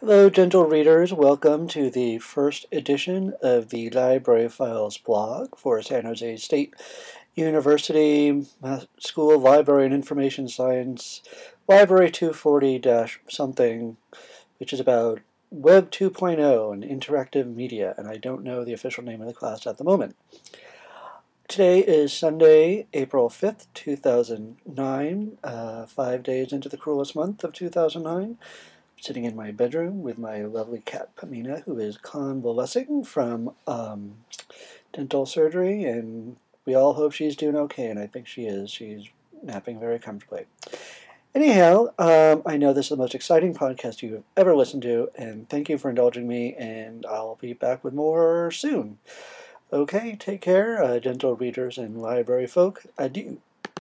Hello, gentle readers. Welcome to the first edition of the Library Files blog for San Jose State University School of Library and Information Science, Library 240 something, which is about Web 2.0 and interactive media, and I don't know the official name of the class at the moment. Today is Sunday, April 5th, 2009, uh, five days into the cruelest month of 2009 sitting in my bedroom with my lovely cat Pamina, who is convalescing from um, dental surgery, and we all hope she's doing okay, and I think she is. She's napping very comfortably. Anyhow, um, I know this is the most exciting podcast you've ever listened to, and thank you for indulging me, and I'll be back with more soon. Okay, take care, uh, gentle readers and library folk. Adieu.